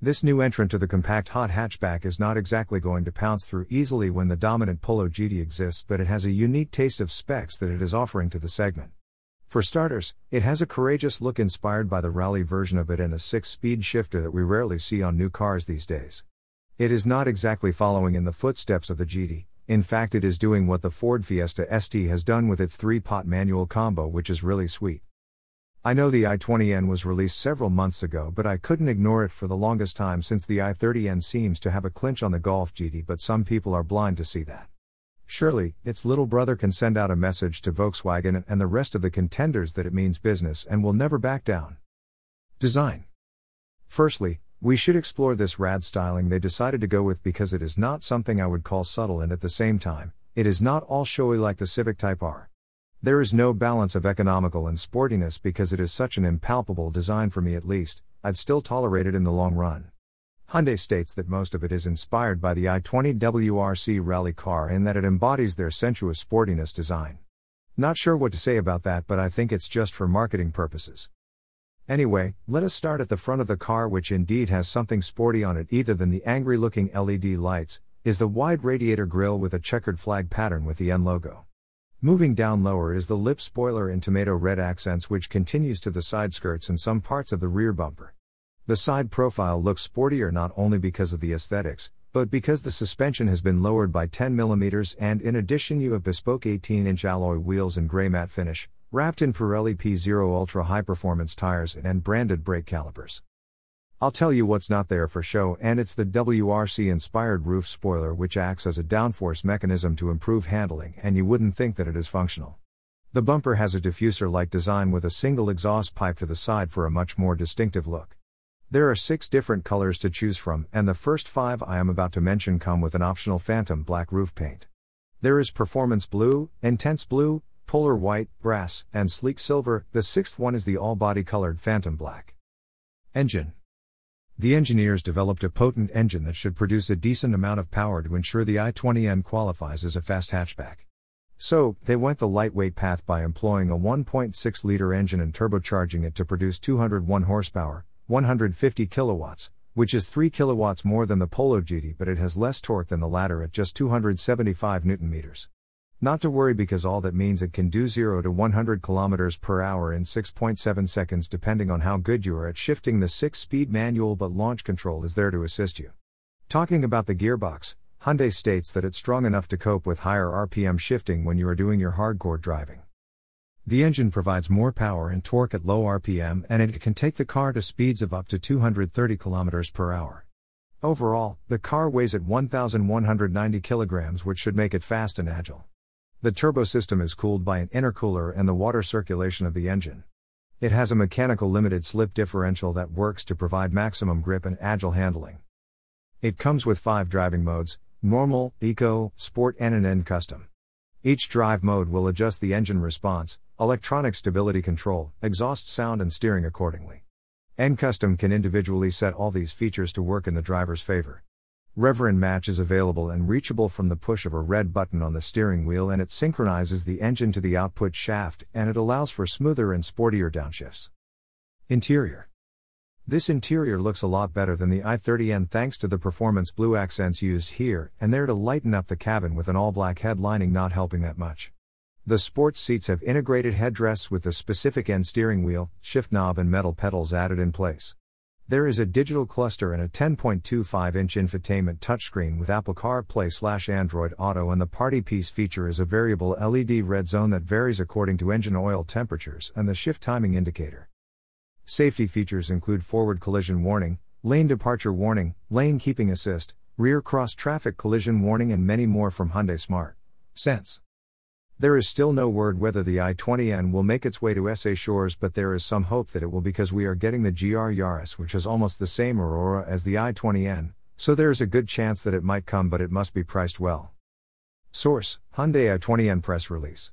This new entrant to the compact hot hatchback is not exactly going to pounce through easily when the dominant Polo GT exists, but it has a unique taste of specs that it is offering to the segment. For starters, it has a courageous look inspired by the rally version of it and a 6 speed shifter that we rarely see on new cars these days. It is not exactly following in the footsteps of the GT, in fact, it is doing what the Ford Fiesta ST has done with its three pot manual combo, which is really sweet. I know the i20N was released several months ago, but I couldn't ignore it for the longest time since the i30N seems to have a clinch on the Golf GT, but some people are blind to see that. Surely, its little brother can send out a message to Volkswagen and the rest of the contenders that it means business and will never back down. Design. Firstly, we should explore this rad styling they decided to go with because it is not something I would call subtle and at the same time, it is not all showy like the Civic Type R. There is no balance of economical and sportiness because it is such an impalpable design for me at least, I'd still tolerate it in the long run. Hyundai states that most of it is inspired by the i20 WRC rally car in that it embodies their sensuous sportiness design. Not sure what to say about that, but I think it's just for marketing purposes. Anyway, let us start at the front of the car, which indeed has something sporty on it, either than the angry looking LED lights, is the wide radiator grille with a checkered flag pattern with the N logo. Moving down lower is the lip spoiler in tomato red accents, which continues to the side skirts and some parts of the rear bumper. The side profile looks sportier not only because of the aesthetics, but because the suspension has been lowered by 10 mm and in addition you have bespoke 18 inch alloy wheels and grey matte finish, wrapped in Pirelli P Zero Ultra high performance tires and branded brake calipers. I'll tell you what's not there for show, and it's the WRC inspired roof spoiler, which acts as a downforce mechanism to improve handling, and you wouldn't think that it is functional. The bumper has a diffuser like design with a single exhaust pipe to the side for a much more distinctive look. There are six different colors to choose from, and the first five I am about to mention come with an optional phantom black roof paint. There is performance blue, intense blue, polar white, brass, and sleek silver. The sixth one is the all body colored phantom black. Engine the engineers developed a potent engine that should produce a decent amount of power to ensure the i20N qualifies as a fast hatchback. So, they went the lightweight path by employing a 1.6 liter engine and turbocharging it to produce 201 horsepower, 150 kilowatts, which is 3 kilowatts more than the Polo GT, but it has less torque than the latter at just 275 newton meters. Not to worry because all that means it can do 0 to 100 km per hour in 6.7 seconds depending on how good you are at shifting the 6 speed manual, but launch control is there to assist you. Talking about the gearbox, Hyundai states that it's strong enough to cope with higher RPM shifting when you are doing your hardcore driving. The engine provides more power and torque at low RPM and it can take the car to speeds of up to 230 km per hour. Overall, the car weighs at 1,190 kilograms, which should make it fast and agile. The turbo system is cooled by an intercooler and the water circulation of the engine. It has a mechanical limited slip differential that works to provide maximum grip and agile handling. It comes with five driving modes normal, eco, sport, and an N custom. Each drive mode will adjust the engine response, electronic stability control, exhaust sound, and steering accordingly. N custom can individually set all these features to work in the driver's favor. Rev Match is available and reachable from the push of a red button on the steering wheel and it synchronizes the engine to the output shaft and it allows for smoother and sportier downshifts. Interior This interior looks a lot better than the i30N thanks to the performance blue accents used here and there to lighten up the cabin with an all black headlining not helping that much. The sports seats have integrated headrests with the specific N steering wheel, shift knob, and metal pedals added in place. There is a digital cluster and a 10.25 inch infotainment touchscreen with Apple CarPlay slash Android Auto, and the party piece feature is a variable LED red zone that varies according to engine oil temperatures and the shift timing indicator. Safety features include forward collision warning, lane departure warning, lane keeping assist, rear cross traffic collision warning, and many more from Hyundai Smart Sense. There is still no word whether the i20N will make its way to SA shores, but there is some hope that it will because we are getting the GR Yaris, which has almost the same Aurora as the i20N, so there is a good chance that it might come, but it must be priced well. Source Hyundai i20N press release.